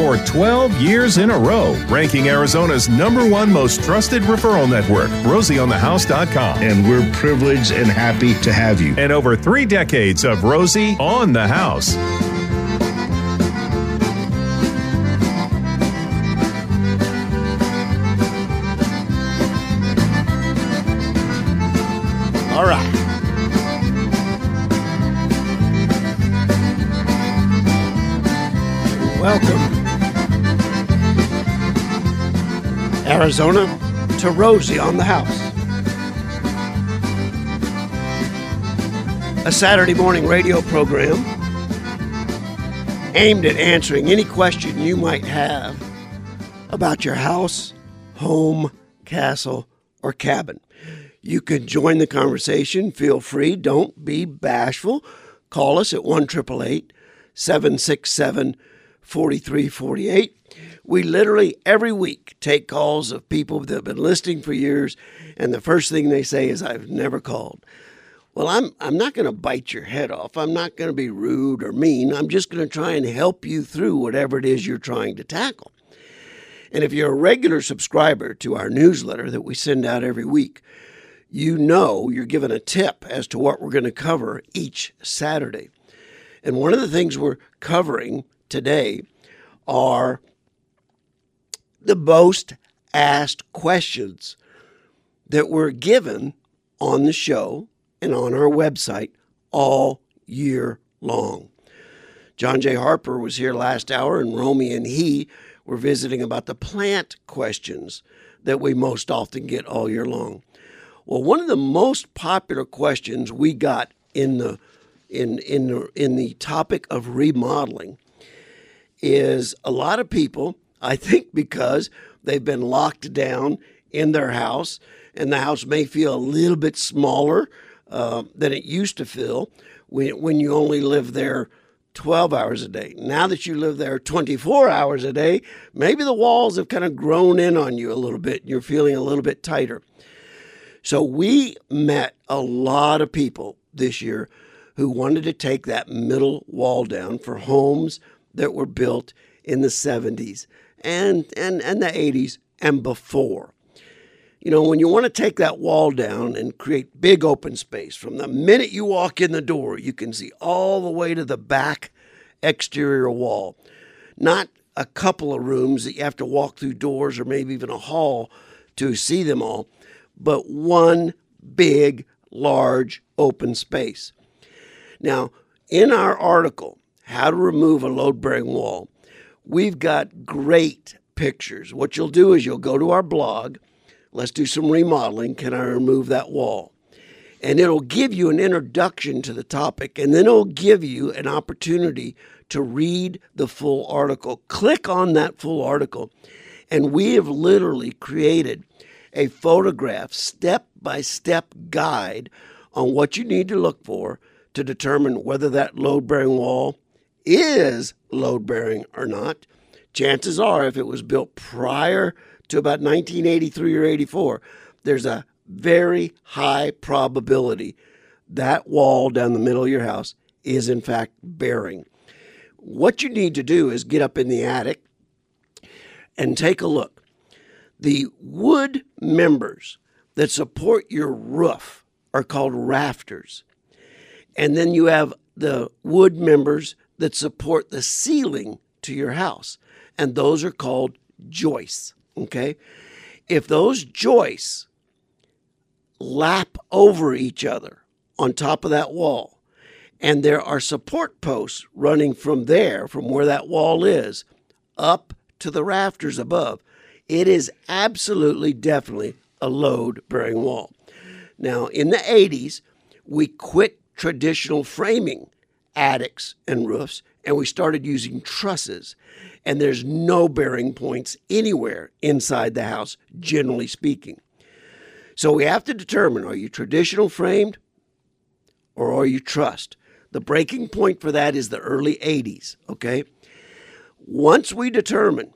for 12 years in a row, ranking Arizona's number one most trusted referral network, rosieonthehouse.com. And we're privileged and happy to have you. And over three decades of Rosie on the House. Arizona, to Rosie on the House. A Saturday morning radio program aimed at answering any question you might have about your house, home, castle, or cabin. You can join the conversation. Feel free. Don't be bashful. Call us at 1 767 4348. We literally every week take calls of people that have been listening for years, and the first thing they say is, I've never called. Well, I'm, I'm not going to bite your head off. I'm not going to be rude or mean. I'm just going to try and help you through whatever it is you're trying to tackle. And if you're a regular subscriber to our newsletter that we send out every week, you know you're given a tip as to what we're going to cover each Saturday. And one of the things we're covering today are the most asked questions that were given on the show and on our website all year long. John J. Harper was here last hour, and Romy and he were visiting about the plant questions that we most often get all year long. Well, one of the most popular questions we got in the in in the, in the topic of remodeling is a lot of people, I think because they've been locked down in their house and the house may feel a little bit smaller uh, than it used to feel when, when you only live there 12 hours a day. Now that you live there 24 hours a day, maybe the walls have kind of grown in on you a little bit you're feeling a little bit tighter. So we met a lot of people this year who wanted to take that middle wall down for homes that were built in the 70s and, and, and the 80s and before. You know, when you want to take that wall down and create big open space, from the minute you walk in the door, you can see all the way to the back exterior wall. Not a couple of rooms that you have to walk through doors or maybe even a hall to see them all, but one big, large open space. Now, in our article, How to Remove a Load Bearing Wall, we've got great pictures. What you'll do is you'll go to our blog Let's do some remodeling. Can I remove that wall? And it'll give you an introduction to the topic, and then it'll give you an opportunity to read the full article. Click on that full article, and we have literally created a photograph, step by step guide on what you need to look for to determine whether that load bearing wall is load bearing or not. Chances are, if it was built prior to about 1983 or 84, there's a very high probability that wall down the middle of your house is in fact bearing. What you need to do is get up in the attic and take a look. The wood members that support your roof are called rafters. And then you have the wood members that support the ceiling to your house, and those are called joists. Okay? If those joists lap over each other on top of that wall, and there are support posts running from there, from where that wall is, up to the rafters above, it is absolutely definitely a load bearing wall. Now, in the 80s, we quit traditional framing attics and roofs and we started using trusses and there's no bearing points anywhere inside the house, generally speaking. So we have to determine are you traditional framed or are you trussed? The breaking point for that is the early 80s, okay? Once we determine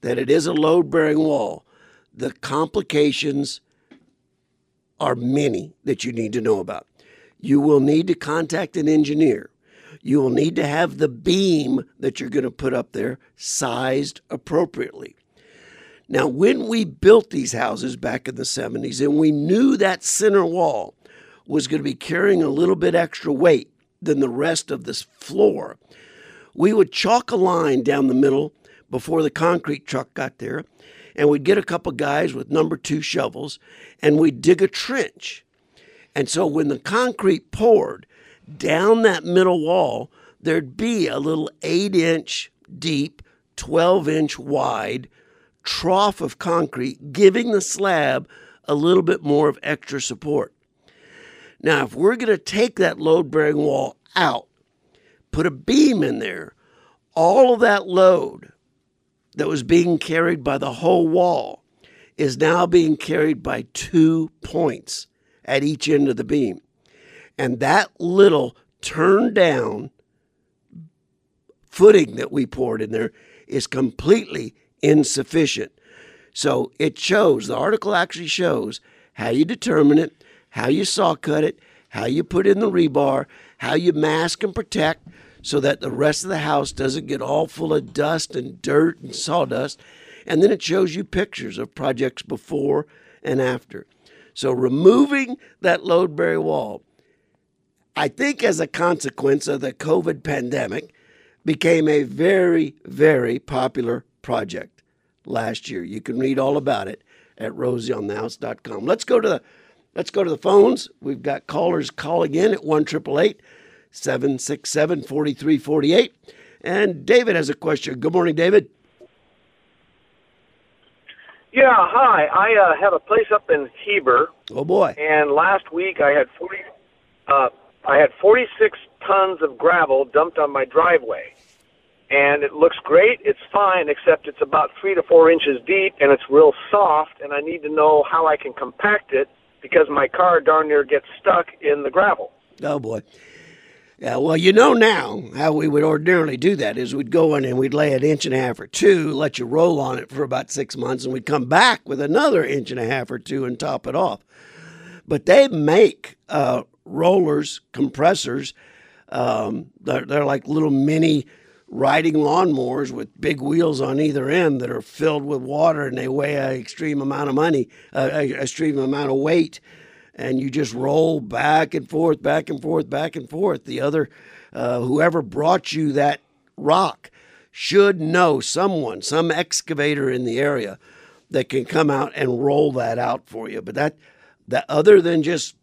that it is a load bearing wall, the complications are many that you need to know about. You will need to contact an engineer. You will need to have the beam that you're going to put up there sized appropriately. Now, when we built these houses back in the 70s and we knew that center wall was going to be carrying a little bit extra weight than the rest of this floor, we would chalk a line down the middle before the concrete truck got there, and we'd get a couple guys with number two shovels and we'd dig a trench. And so when the concrete poured down that middle wall, there'd be a little eight inch deep, 12 inch wide trough of concrete, giving the slab a little bit more of extra support. Now, if we're going to take that load bearing wall out, put a beam in there, all of that load that was being carried by the whole wall is now being carried by two points at each end of the beam. And that little turned down footing that we poured in there is completely insufficient. So it shows, the article actually shows how you determine it, how you saw cut it, how you put in the rebar, how you mask and protect so that the rest of the house doesn't get all full of dust and dirt and sawdust. And then it shows you pictures of projects before and after. So removing that load bearing wall, I think as a consequence of the COVID pandemic, became a very, very popular project last year. You can read all about it at rosieonthehouse.com. Let's go to the let's go to the phones. We've got callers calling in at 1 767 4348. And David has a question. Good morning, David. Yeah, hi. I uh, have a place up in Heber. Oh boy! And last week I had forty, uh, I had forty-six tons of gravel dumped on my driveway and it looks great. It's fine, except it's about three to four inches deep, and it's real soft. And I need to know how I can compact it because my car darn near gets stuck in the gravel. Oh boy. Yeah, well, you know now how we would ordinarily do that is we'd go in and we'd lay an inch and a half or two, let you roll on it for about six months, and we'd come back with another inch and a half or two and top it off. But they make uh, rollers, compressors. Um, they're, they're like little mini riding lawnmowers with big wheels on either end that are filled with water and they weigh an extreme amount of money, uh, a extreme amount of weight, and you just roll back and forth, back and forth, back and forth. The other, uh, whoever brought you that rock, should know someone, some excavator in the area that can come out and roll that out for you. But that, that other than just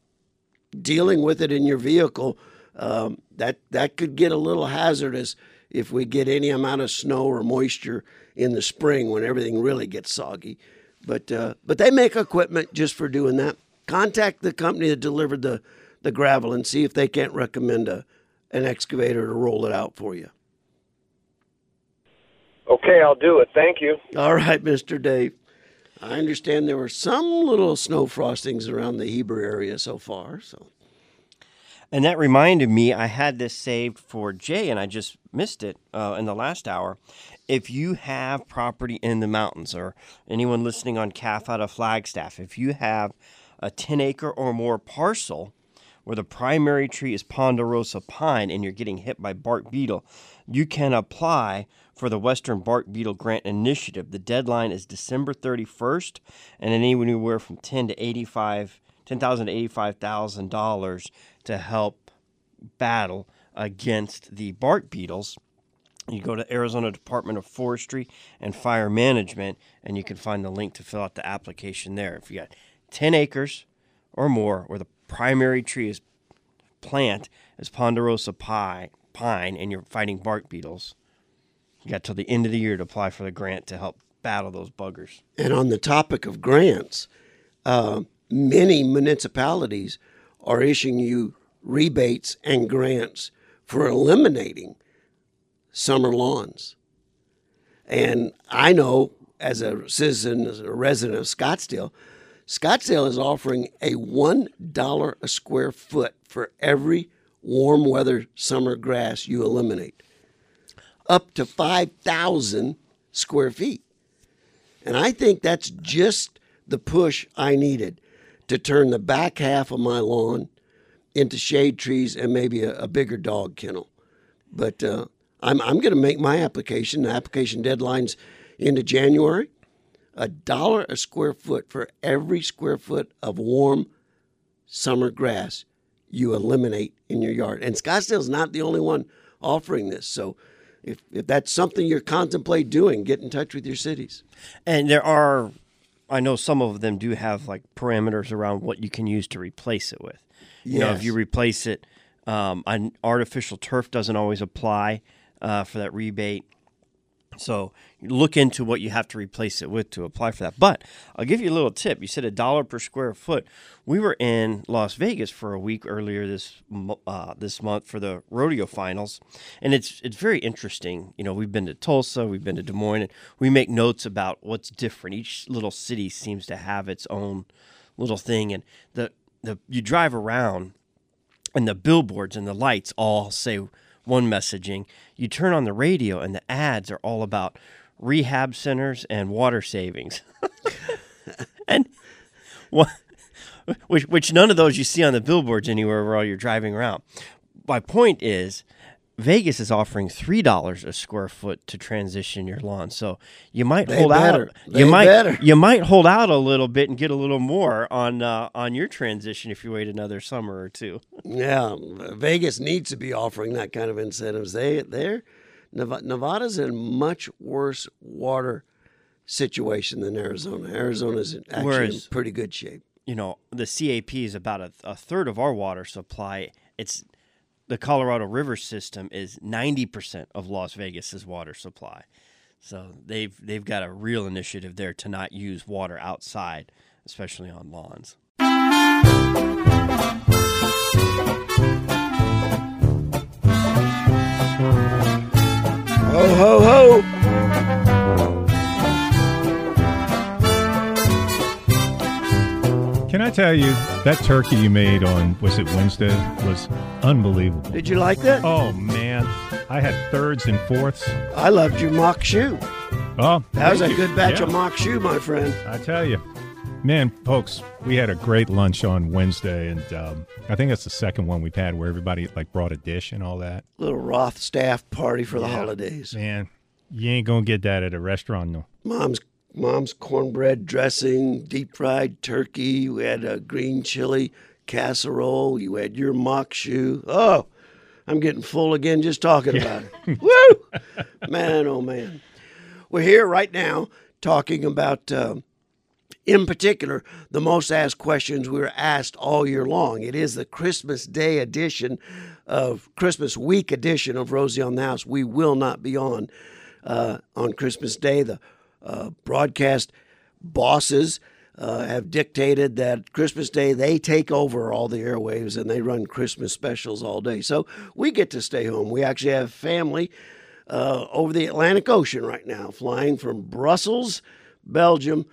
dealing with it in your vehicle, um, that that could get a little hazardous if we get any amount of snow or moisture in the spring when everything really gets soggy. But uh, but they make equipment just for doing that. Contact the company that delivered the the gravel and see if they can't recommend a an excavator to roll it out for you. Okay, I'll do it. Thank you. All right, Mr. Dave. I understand there were some little snow frostings around the Heber area so far. So and that reminded me, I had this saved for Jay, and I just missed it uh, in the last hour. If you have property in the mountains, or anyone listening on KAFF out of Flagstaff, if you have a 10 acre or more parcel where the primary tree is ponderosa pine and you're getting hit by bark beetle, you can apply for the Western Bark Beetle Grant Initiative. The deadline is December 31st, and anywhere from 10 to 85 $10,000 to $85,000 to help battle against the bark beetles. You go to Arizona Department of Forestry and Fire Management, and you can find the link to fill out the application there. If you got 10 acres or more where the primary tree is plant is ponderosa pine, pine and you're fighting bark beetles, you got till the end of the year to apply for the grant to help battle those buggers. And on the topic of grants, uh, many municipalities are issuing you rebates and grants for eliminating summer lawns. And I know as a citizen, as a resident of Scottsdale, Scottsdale is offering a $1 a square foot for every warm weather summer grass you eliminate, up to 5,000 square feet. And I think that's just the push I needed to turn the back half of my lawn into shade trees and maybe a, a bigger dog kennel But uh, I'm I'm going to make my application. The application deadline's into January. A dollar a square foot for every square foot of warm summer grass you eliminate in your yard. And Scottsdale's not the only one offering this. So if, if that's something you're contemplate doing, get in touch with your cities. And there are, I know some of them do have like parameters around what you can use to replace it with. You know, if you replace it, um, an artificial turf doesn't always apply uh, for that rebate. So look into what you have to replace it with to apply for that. But I'll give you a little tip. You said a dollar per square foot. We were in Las Vegas for a week earlier this uh, this month for the rodeo finals, and it's it's very interesting. You know, we've been to Tulsa, we've been to Des Moines, and we make notes about what's different. Each little city seems to have its own little thing, and the the you drive around and the billboards and the lights all say one messaging. You turn on the radio and the ads are all about rehab centers and water savings. and what which which none of those you see on the billboards anywhere while you're driving around. My point is Vegas is offering three dollars a square foot to transition your lawn, so you might They hold better. out. They You might better. you might hold out a little bit and get a little more on uh, on your transition if you wait another summer or two. Yeah, Vegas needs to be offering that kind of incentives. They they're Nevada's in much worse water situation than Arizona. Arizona's actually Whereas- in pretty good shape. you know, the CAP is about a, a third of our water supply. It's the Colorado River system is 90% of Las Vegas's water supply. So they've they've got a real initiative there to not use water outside, especially on lawns. Ho ho ho! Can I tell you that turkey you made on was it Wednesday was unbelievable. Did you like that? Oh man, I had thirds and fourths. I loved your maque choux. Oh, That was a you. good batch Yeah, of maque choux, my friend. I tell you, man, folks, we had a great lunch on Wednesday, and um, I think that's the second one we've had where everybody like brought a dish and all that. Little Roth staff party for the holidays. Man, you ain't gonna get that at a restaurant, no. Mom's mom's cornbread dressing, deep fried turkey. We had a green chili casserole. You had your maque choux. Oh, I'm getting full again just talking about it. Woo! Man, oh man. We're here right now talking about, um, in particular, the most asked questions we were asked all year long. It is the Christmas Day edition of Christmas Week edition of Rosie on the House. We will not be on uh, on Christmas Day. The uh, broadcast bosses uh, have dictated that Christmas Day they take over all the airwaves and they run Christmas specials all day. So we get to stay home. We actually have family uh, over the Atlantic Ocean right now, flying from Brussels, Belgium,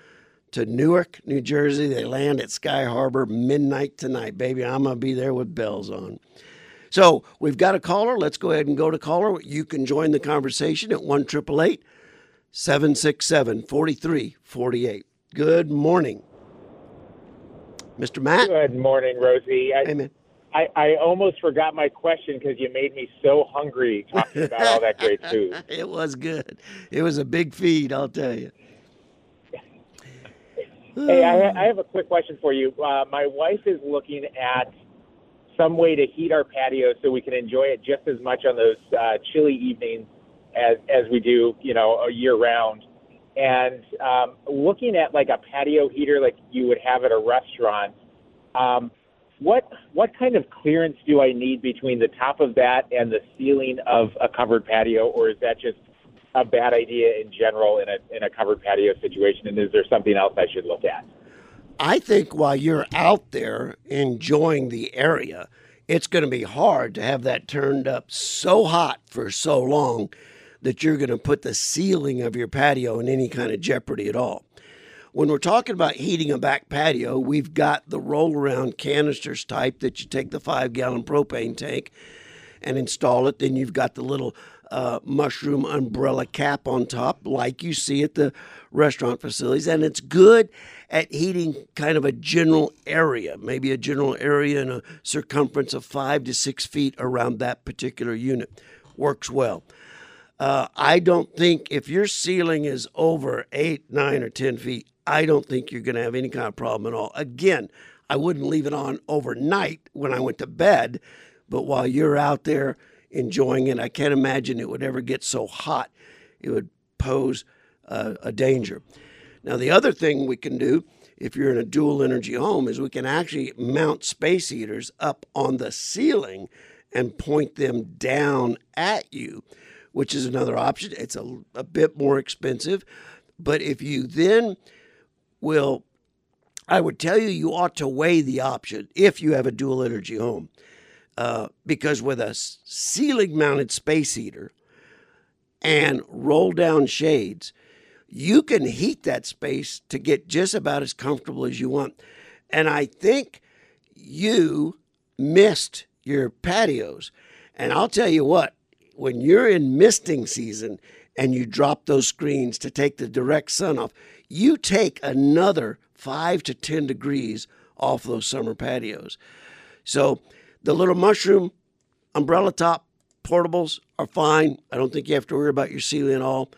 to Newark, New Jersey. They land at Sky Harbor midnight tonight, baby. I'm gonna be there with bells on. So we've got a caller. Let's go ahead and go to caller. You can join the conversation at one triple eight 767 4348. Good morning. Mr. Matt? Good morning, Rosie. I, man. I, I almost forgot my question because you made me so hungry talking about all that great food. It was good. It was a big feed, I'll tell you. Hey, I, I have a quick question for you. Uh, my wife is looking at some way to heat our patio so we can enjoy it just as much on those uh, chilly evenings as as we do, you know, a year round. And um, looking at like a patio heater, like you would have at a restaurant, um, what what kind of clearance do I need between the top of that and the ceiling of a covered patio, or is that just a bad idea in general in a in a covered patio situation? And is there something else I should look at? I think while you're out there enjoying the area, it's going to be hard to have that turned up so hot for so long that you're going to put the ceiling of your patio in any kind of jeopardy at all. When we're talking about heating a back patio, we've got the roll around canisters type that you take the five gallon propane tank and install it. Then you've got the little uh, mushroom umbrella cap on top, like you see at the restaurant facilities. And it's good at heating kind of a general area, maybe a general area in a circumference of five to six feet around that particular unit. works well. Uh, I don't think if your ceiling is over eight, nine, or 10 feet, I don't think you're going to have any kind of problem at all. Again, I wouldn't leave it on overnight when I went to bed, but while you're out there enjoying it, I can't imagine it would ever get so hot it would pose uh, a danger. Now, the other thing we can do if you're in a dual energy home is we can actually mount space heaters up on the ceiling and point them down at you, which is another option. It's a, a bit more expensive, but if you then will, I would tell you, you ought to weigh the option if you have a dual energy home. Uh, because with a ceiling mounted space heater and roll down shades, you can heat that space to get just about as comfortable as you want. And I think you mist your patios. And I'll tell you what, when you're in misting season and you drop those screens to take the direct sun off, you take another five to 10 degrees off those summer patios. So the little mushroom umbrella top portables are fine. I don't think you have to worry about your ceiling at all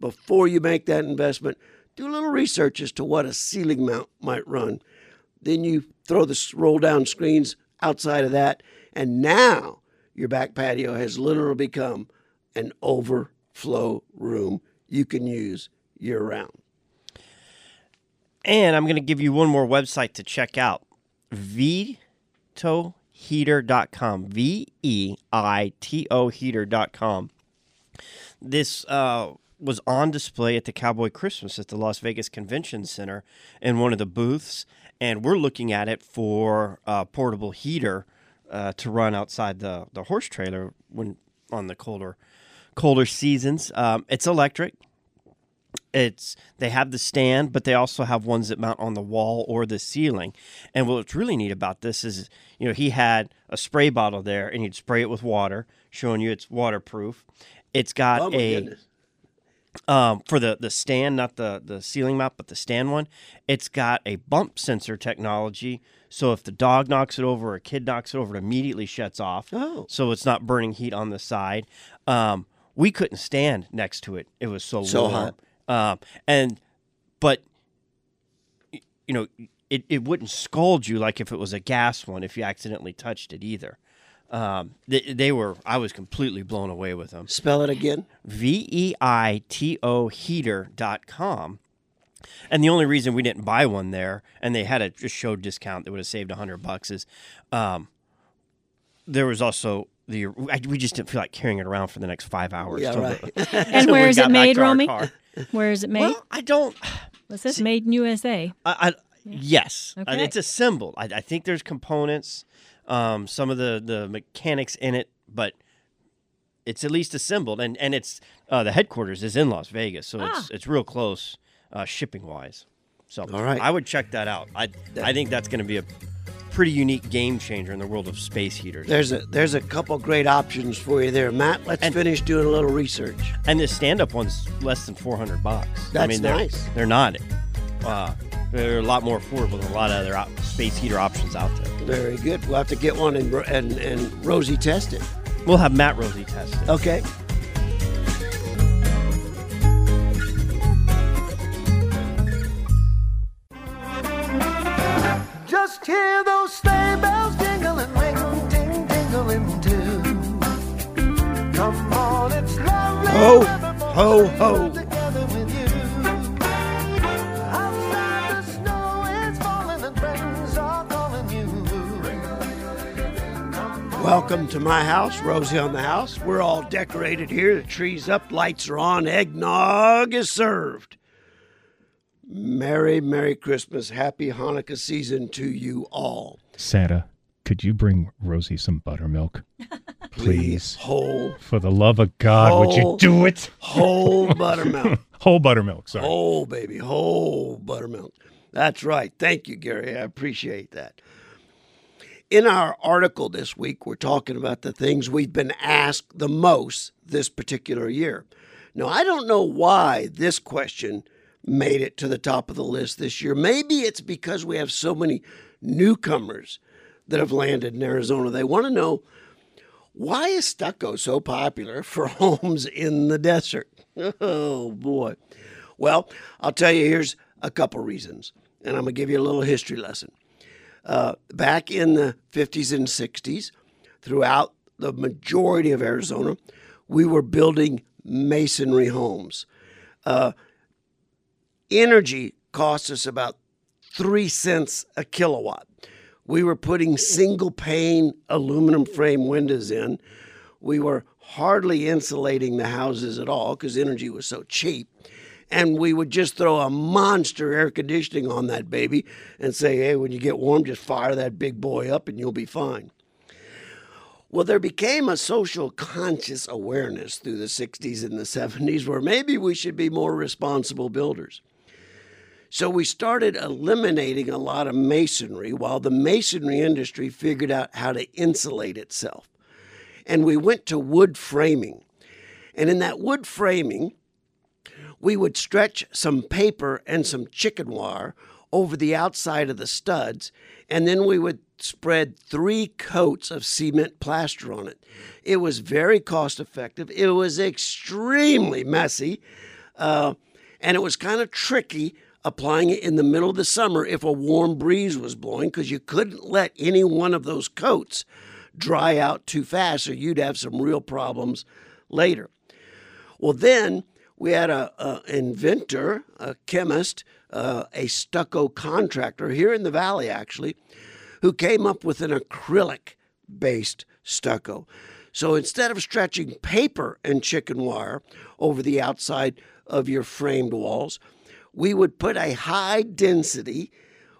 before you make that investment, do a little research as to what a ceiling mount might run. Then you throw the roll down screens outside of that, and now your back patio has literally become an overflow room you can use year round. And I'm going to give you one more website to check out veitoheater.com. V E I T O heater.com. This uh, was on display at the Cowboy Christmas at the Las Vegas Convention Center in one of the booths, and we're looking at it for a portable heater uh, to run outside the, the horse trailer when on the colder colder seasons. Um, it's electric. It's they have the stand, but they also have ones that mount on the wall or the ceiling. And what's really neat about this is, you know, he had a spray bottle there, and he'd spray it with water, showing you it's waterproof. It's got Oh, a um, for the the stand, not the the ceiling mount, but the stand one. It's got a bump sensor technology, so if the dog knocks it over or a kid knocks it over, it immediately shuts off. Oh. so it's not burning heat on the side. Um, we couldn't stand next to it; it was so So warm. hot. Um, and but you know, it it wouldn't scald you like if it was a gas one if you accidentally touched it either. Um, they, they were I was completely blown away with them. Spell it again. V E I T O heater.com. And the only reason we didn't buy one there, and they had a just showed discount that would have saved a hundred bucks, is um, there was also the I, we just didn't feel like carrying it around for the next five hours. Yeah, right. the- And where is it made, Romy? Where is it made? Well, I don't. What's this? Made in USA. I, I yes, Uh, Okay. it's assembled. I, I think there's components, um, some of the the mechanics in it, but it's at least assembled, and and it's uh, the headquarters is in Las Vegas, so it's Ah. it's real close uh, shipping wise. So All right. I would check that out. I I think that's going to be a pretty unique game changer in the world of space heaters. There's a there's a couple great options for you there, Matt. Let's And- finish doing a little research. And this stand-up one's less than 400 bucks. I That's mean, they're, nice. They're not. Uh, they're a lot more affordable than a lot of other op- space heater options out there. Very good. We'll have to get one and and, and Rosie test it. We'll have Matt Rosie test it. Okay. Are ho, ho. Welcome to my house, Rosie on the house. We're all decorated here. The tree's up, lights are on, eggnog is served. Merry, Merry Christmas. Happy Hanukkah season to you all. Santa, could you bring Rosie some buttermilk? Please. Whole, For the love of God, would you Whole- do it? whole buttermilk. Whole buttermilk, sorry. Whole, baby, whole buttermilk. That's right. Thank you, Gary. I appreciate that. In our article this week, we're talking about the things we've been asked the most this particular year. Now, I don't know why this question made it to the top of the list this year. Maybe it's because we have so many newcomers that have landed in Arizona. They want to know Why is stucco so popular for homes in the desert? Oh boy. Well, I'll tell you, here's a couple reasons, and I'm going to give you a little history lesson. Uh, back in the 50s and 60s, throughout the majority of Arizona, we were building masonry homes. Uh, energy cost us about three cents a kilowatt. We were putting single pane aluminum frame windows in. We were hardly insulating the houses at all because energy was so cheap. And we would just throw a monster air conditioning on that baby and say, hey, when you get warm, just fire that big boy up and you'll be fine. Well, there became a social conscious awareness through the 60s and the 70s where maybe we should be more responsible builders. So we started eliminating a lot of masonry while the masonry industry figured out how to insulate itself. And we went to wood framing. And in that wood framing, we would stretch some paper and some chicken wire over the outside of the studs, and then we would spread three coats of cement plaster on it. It was very cost effective. It was extremely messy, uh, and it was kind of tricky applying it in the middle of the summer if a warm breeze was blowing because you couldn't let any one of those coats dry out too fast or you'd have some real problems later. Well, then we had a, inventor, a chemist, uh, a stucco contractor here in the valley actually, who came up with an acrylic based stucco. So instead of stretching paper and chicken wire over the outside of your framed walls, we would put a high density,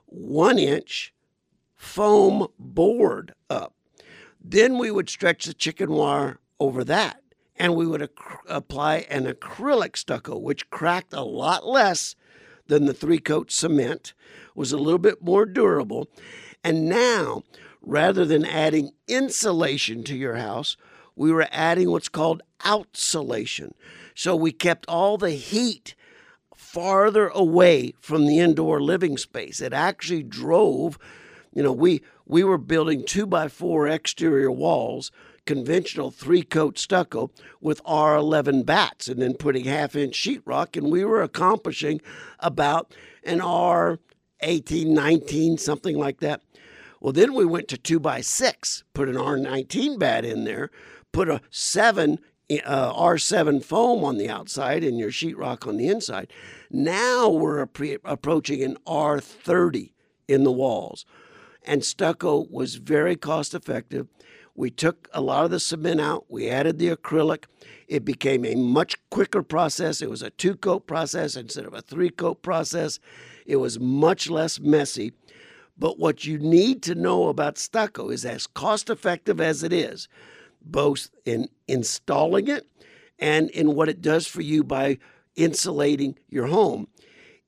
one inch foam board up. Then we would stretch the chicken wire over that and we would ac- apply an acrylic stucco, which cracked a lot less than the three coat cement, was a little bit more durable. And now, rather than adding insulation to your house, we were adding what's called outsolation. So we kept all the heat farther away from the indoor living space. It actually drove, you know, we we were building two by four exterior walls, conventional three coat stucco with R11 batts, and then putting half inch sheetrock, and we were accomplishing about an R18, 19, something like that. Well, then we went to two by six, put an R19 batt in there, put a seven uh, R7 foam on the outside and your sheetrock on the inside. Now we're approaching an R30 in the walls. And stucco was very cost effective. We took a lot of the cement out, we added the acrylic. It became a much quicker process. It was a two coat process instead of a three coat process. It was much less messy. But what you need to know about stucco is as cost effective as it is, both in installing it and in what it does for you by insulating your home,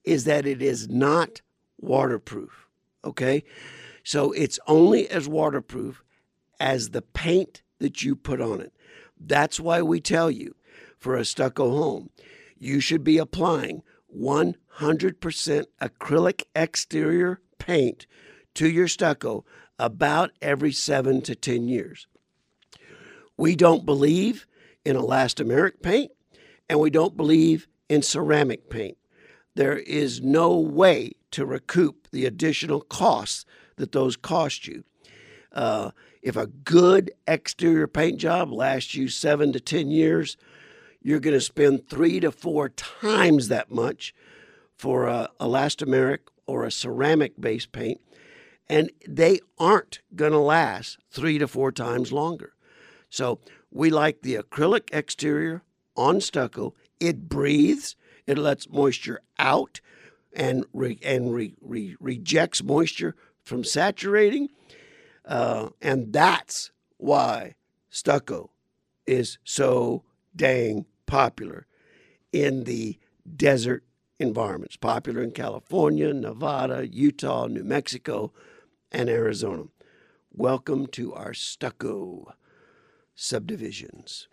is that it is not waterproof. Okay? So it's only as waterproof as the paint that you put on it. That's why we tell you for a stucco home, you should be applying 100% acrylic exterior paint to your stucco about every seven to 10 years. We don't believe in elastomeric paint and we don't believe in ceramic paint. There is no way to recoup the additional costs that those cost you. Uh, if a good exterior paint job lasts you seven to 10 years, you're going to spend three to four times that much for a elastomeric or a ceramic based paint, and they aren't going to last three to four times longer. So we like the acrylic exterior on stucco. It breathes, it lets moisture out and, re- and re- re- rejects moisture from saturating. Uh, and that's why stucco is so dang popular in the desert environments. Popular in California, Nevada, Utah, New Mexico, and Arizona. Welcome to our stucco subdivisions.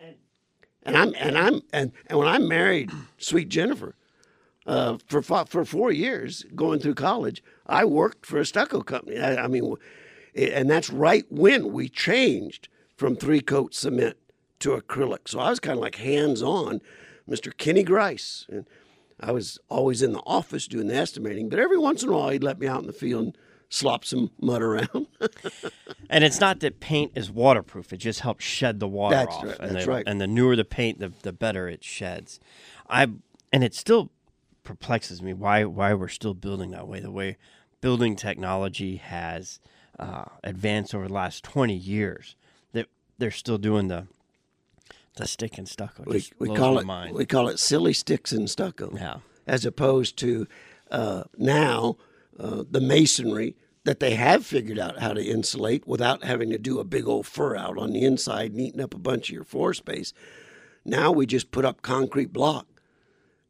And I'm and I'm and, and when I married sweet Jennifer, uh, for for four years going through college, I worked for a stucco company. I, I mean, and that's right when we changed from three coat cement to acrylic. So I was kind of like hands on, Mr. Kenny Grice. And I was always in the office doing the estimating, but every once in a while he'd let me out in the field and slop some mud around. And it's not that paint is waterproof; it just helps shed the water That's off. right, And that's the, right. And the newer the paint, the the better it sheds. I and it still perplexes me why why we're still building that way. The way building technology has uh, advanced over the last twenty years, that they're still doing the the stick and stucco. we we call it mind. we call it silly sticks and stucco. Yeah. As opposed to uh, now uh, the masonry that they have figured out how to insulate without having to do a big old fur out on the inside and eating up a bunch of your floor space. Now we just put up concrete block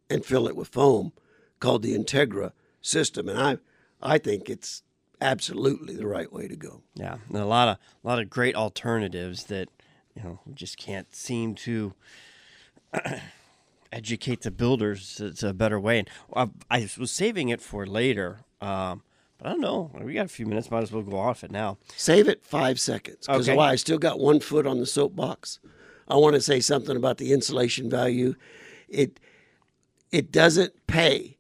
and fill it with foam called the Integra system, and I I think it's absolutely the right way to go. Yeah, and a lot of a lot of great alternatives that you know we just can't seem to educate the builders. It's a better way. And I, I was saving it for later, um, but I don't know. We got a few minutes. Might as well go off it now. Save it five seconds because Okay. why? I still got one foot on the soapbox. I want to say something about the insulation value. It it doesn't pay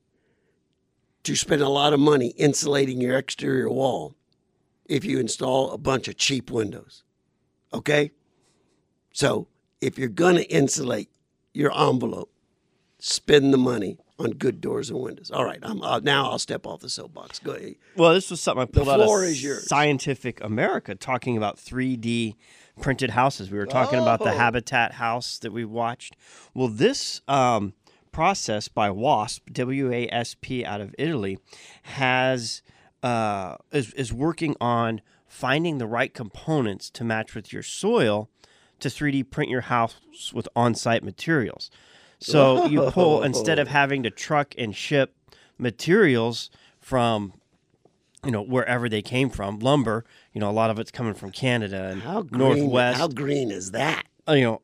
to spend a lot of money insulating your exterior wall if you install a bunch of cheap windows. Okay? So, if you're going to insulate your envelope, spend the money on good doors and windows. All right, I'm uh, now I'll step off the soapbox. Go ahead. Well, this was something I pulled out floor of is yours. Scientific America talking about 3D printed houses. We were talking about the Oh. Habitat house that we watched. Well, this um, process by WASP, W A S P, out of Italy, has uh, is is working on finding the right components to match with your soil to 3D print your house with on-site materials. So you pull instead of having to truck and ship materials from you know wherever they came from, lumber, you know a lot of it's coming from Canada and How green, Northwest. How green is that? Uh, you know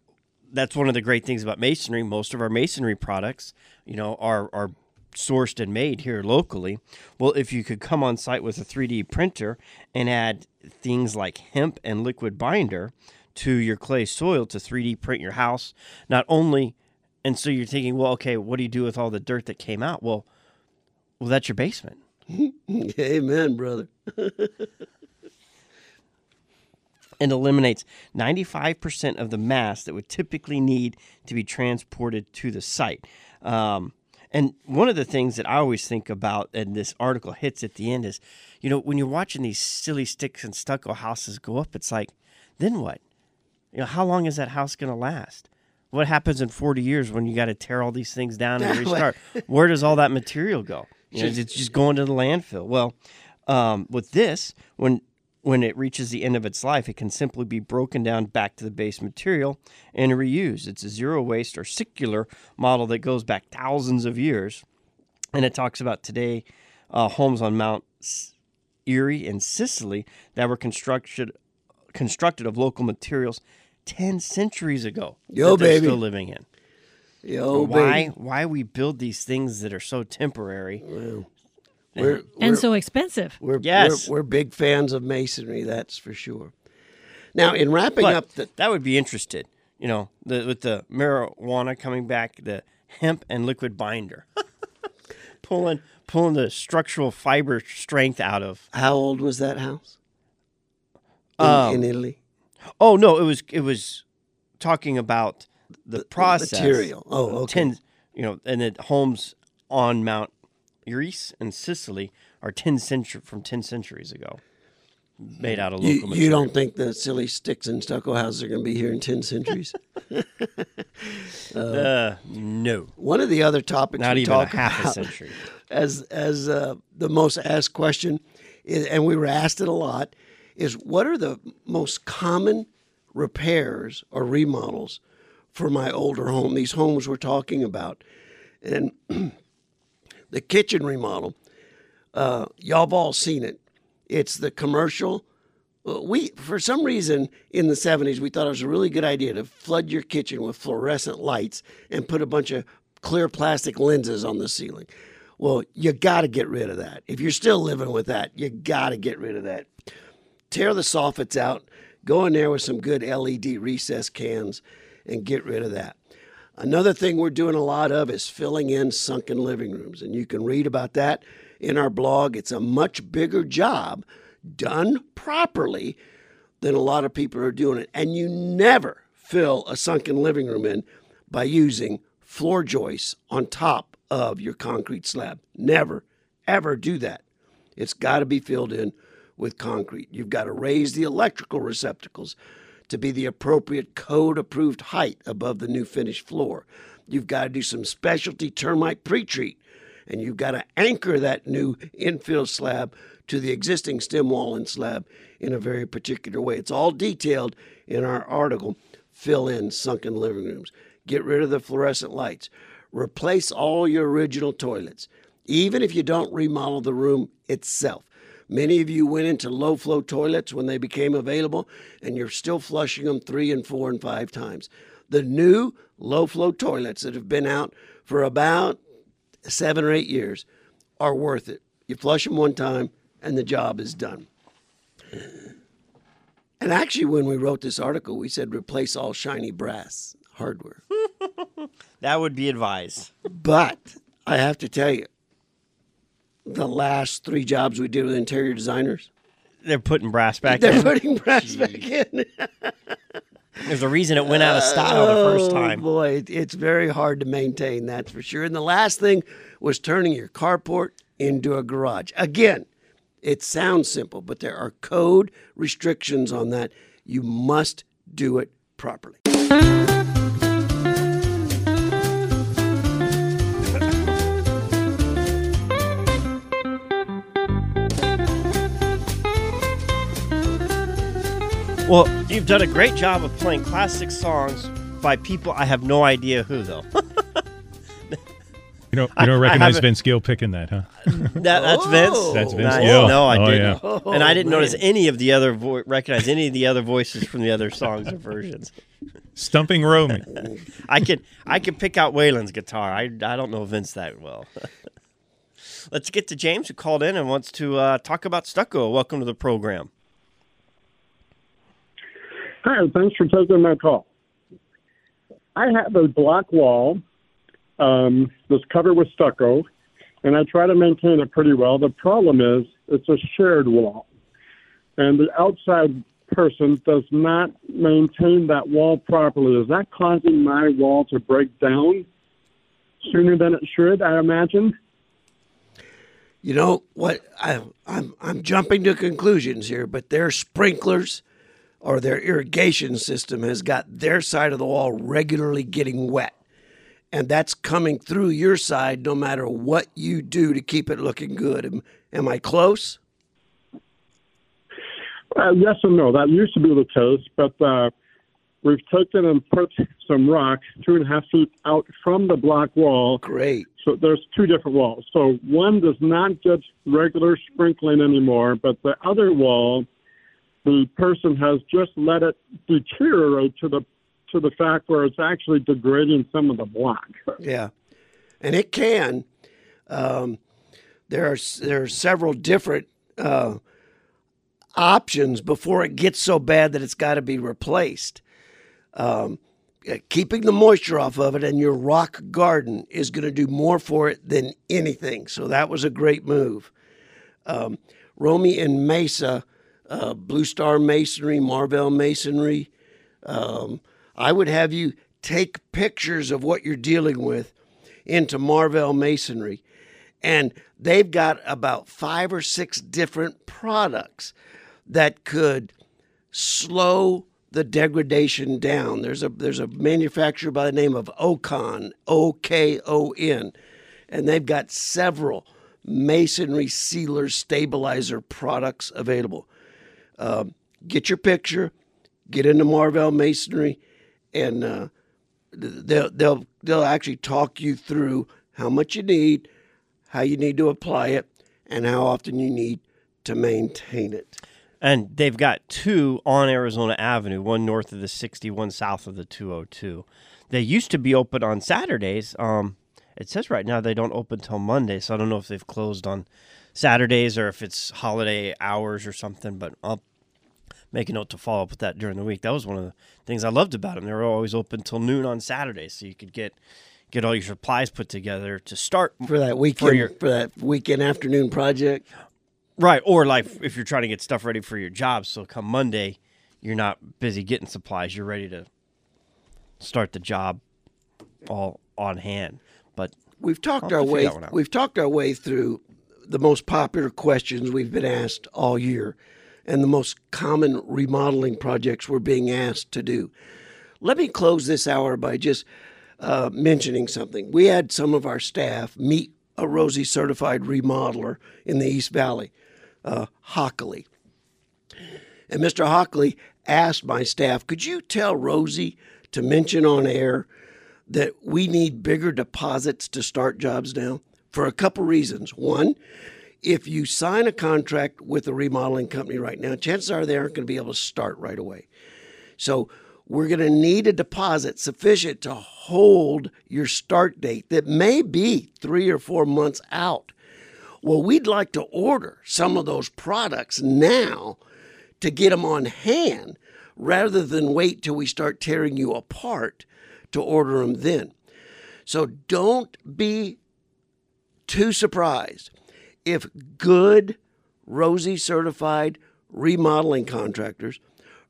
that's one of the great things about masonry. Most of our masonry products, you know, are are sourced and made here locally. Well, if you could come on site with a 3D printer and add things like hemp and liquid binder to your clay soil to 3D print your house, not only and so you're thinking, well, okay, what do you do with all the dirt that came out? Well, well, that's your basement. Amen, brother. and eliminates 95% of the mass that would typically need to be transported to the site. Um, and one of the things that I always think about, and this article hits at the end, is you know, when you're watching these silly sticks and stucco houses go up, it's like, then what? You know, how long is that house going to last? What happens in 40 years when you got to tear all these things down and restart? Where does all that material go? You know, it's just going to the landfill. Well, um, with this, when when it reaches the end of its life, it can simply be broken down back to the base material and reused. It's a zero waste or circular model that goes back thousands of years. And it talks about today uh, homes on Mount Erie in Sicily that were constructed constructed of local materials 10 centuries ago Yo, that they're baby. still living in. Yo, why baby. why we build these things that are so temporary We're, and we're, so expensive. we're, Yes. we're, we're big fans of masonry, that's for sure. Now, in wrapping But up the. that would be interested. You know, the, with the marijuana coming back, the hemp and liquid binder, pulling pulling the structural fiber strength out of. How old was that house? In, Um, in Italy? Oh no, it was it was talking about the, process material. Oh, okay. Ten, you know, and that homes on Mount Eris in Sicily are ten century from ten centuries ago, made out of local You, material. you don't think the silly sticks and stucco houses are going to be here in 10 centuries? Uh, no, One of the other topics not we even a talk half a about century. as as uh, the most asked question, is, and we were asked it a lot, is what are the most common repairs or remodels for my older home? These homes we're talking about, and the kitchen remodel. Uh, y'all have all seen it. It's the commercial. uh, We, for some reason, in the '70s, we thought it was a really good idea to flood your kitchen with fluorescent lights and put a bunch of clear plastic lenses on the ceiling. Well, you got to get rid of that. If you're still living with that, you got to get rid of that. Tear the soffits out, Go in there with some good LED recess cans and get rid of that. Another thing we're doing a lot of is filling in sunken living rooms, and you can read about that in our blog. It's a much bigger job done properly than a lot of people are doing it. And you never fill a sunken living room in by using floor joists on top of your concrete slab. Never, ever do that. It's got to be filled in with concrete. You've got to raise the electrical receptacles to be the appropriate code approved height above the new finished floor. You've got to do some specialty termite pre-treat and you've got to anchor that new infill slab to the existing stem wall and slab in a very particular way. It's all detailed in our article, Fill in Sunken Living Rooms. Get rid of the fluorescent lights. Replace all your original toilets, even if you don't remodel the room itself. Many of you went into low flow toilets when they became available, and you're still flushing them three and four and five times. The new low flow toilets that have been out for about seven or eight years are worth it. You flush them one time, and the job is done. And actually, when we wrote this article, we said replace all shiny brass hardware. That would be advised. But I have to tell you, the last three jobs we did with interior designers, They're putting brass back they're in. putting brass back in. There's a reason it went out of style the oh, first Oh, time. boy, it- it's very hard to maintain, that's for sure. And the last thing was turning your carport into a garage. Again, it sounds simple, but there are code restrictions on that. You must do it properly. Well, you've done a great job of playing classic songs by people I have no idea who though. You don't, I- you don't I recognize haven't- Vince Gill picking that, huh? That, that's Vince. That's Vince Nice. Gill. No, I Oh, didn't. yeah. and I didn't Oh, notice man. any of the other vo- recognize any of the other voices from the other songs or versions. Stumping Romy. I could I could pick out Waylon's guitar. I I don't know Vince that well. Let's get to James who called in and wants to uh, talk about stucco. Welcome to the program. Hi, thanks for taking my call. I have a block wall um, that's covered with stucco, and I try to maintain it pretty well. The problem is it's a shared wall, and the outside person does not maintain that wall properly. Is that causing my wall to break down sooner than it should, I imagine? You know what? I, I'm I'm jumping to conclusions here, but their sprinklers or their irrigation system has got their side of the wall regularly getting wet, and that's coming through your side no matter what you do to keep it looking good. Am, am I close? Uh, yes and no. That used to be the case, but uh, we've taken and put some rock two and a half feet out from the block wall. Great. So there's two different walls. So one does not get regular sprinkling anymore, but the other wall, the person has just let it deteriorate to the to the fact where it's actually degrading some of the block. Yeah, and it can. Um, there are there are several different uh, options before it gets so bad that it's got to be replaced. Um, uh, keeping the moisture off of it and your rock garden is going to do more for it than anything. So that was a great move. Um, Romy and Mesa, uh, Blue Star Masonry, Marvell Masonry. Um, I would have you take pictures of what you're dealing with into Marvell Masonry. And they've got about five or six different products that could slow the degradation down. There's a there's a manufacturer by the name of Okon, O K O N, and they've got several masonry sealer stabilizer products available. Um, get your picture, get into Marvell Masonry, and uh, they'll they'll they'll actually talk you through how much you need, how you need to apply it, and how often you need to maintain it. And they've got two on Arizona Avenue, one north of the 60, one south of the 202. They used to be open on Saturdays. Um, it says right now they don't open till Monday, so I don't know if they've closed on Saturdays or if it's holiday hours or something. But I'll make a note to follow up with that during the week. That was one of the things I loved about them. They were always open till noon on Saturdays, so you could get get all your supplies put together to start for that weekend your- for that weekend afternoon project. Right, or like if you're trying to get stuff ready for your job, so come Monday, you're not busy getting supplies. You're ready to start the job all on hand. But We've talked our way. that one out. We've talked our way through the most popular questions we've been asked all year, and the most common remodeling projects we're being asked to do. Let me close this hour by just uh, mentioning something. We had some of our staff meet a Rosie certified remodeler in the East Valley, uh, Hockley. And Mr. Hockley asked my staff, could you tell Rosie to mention on air that we need bigger deposits to start jobs now? For a couple reasons. One, if you sign a contract with a remodeling company right now, chances are they aren't going to be able to start right away. So we're going to need a deposit sufficient to hold your start date that may be three or four months out. Well, we'd like to order some of those products now to get them on hand rather than wait till we start tearing you apart to order them then. So don't be too surprised if good Rosie certified remodeling contractors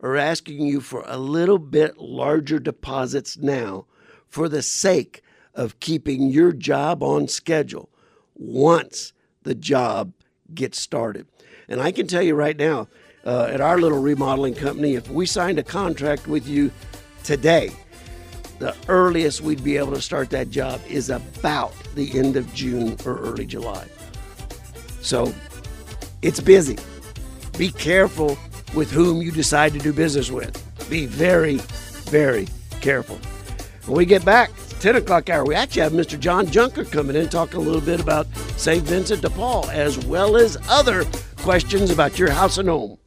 are asking you for a little bit larger deposits now for the sake of keeping your job on schedule once the job gets started. And I can tell you right now, uh, at our little remodeling company, if we signed a contract with you today, the earliest we'd be able to start that job is about the end of June or early July. So it's busy. Be careful with whom you decide to do business with. Be very, very careful. When we get back, it's 10 o'clock hour, we actually have Mr. John Junker coming in talking a little bit about St. Vincent de Paul, as well as other questions about your house and home.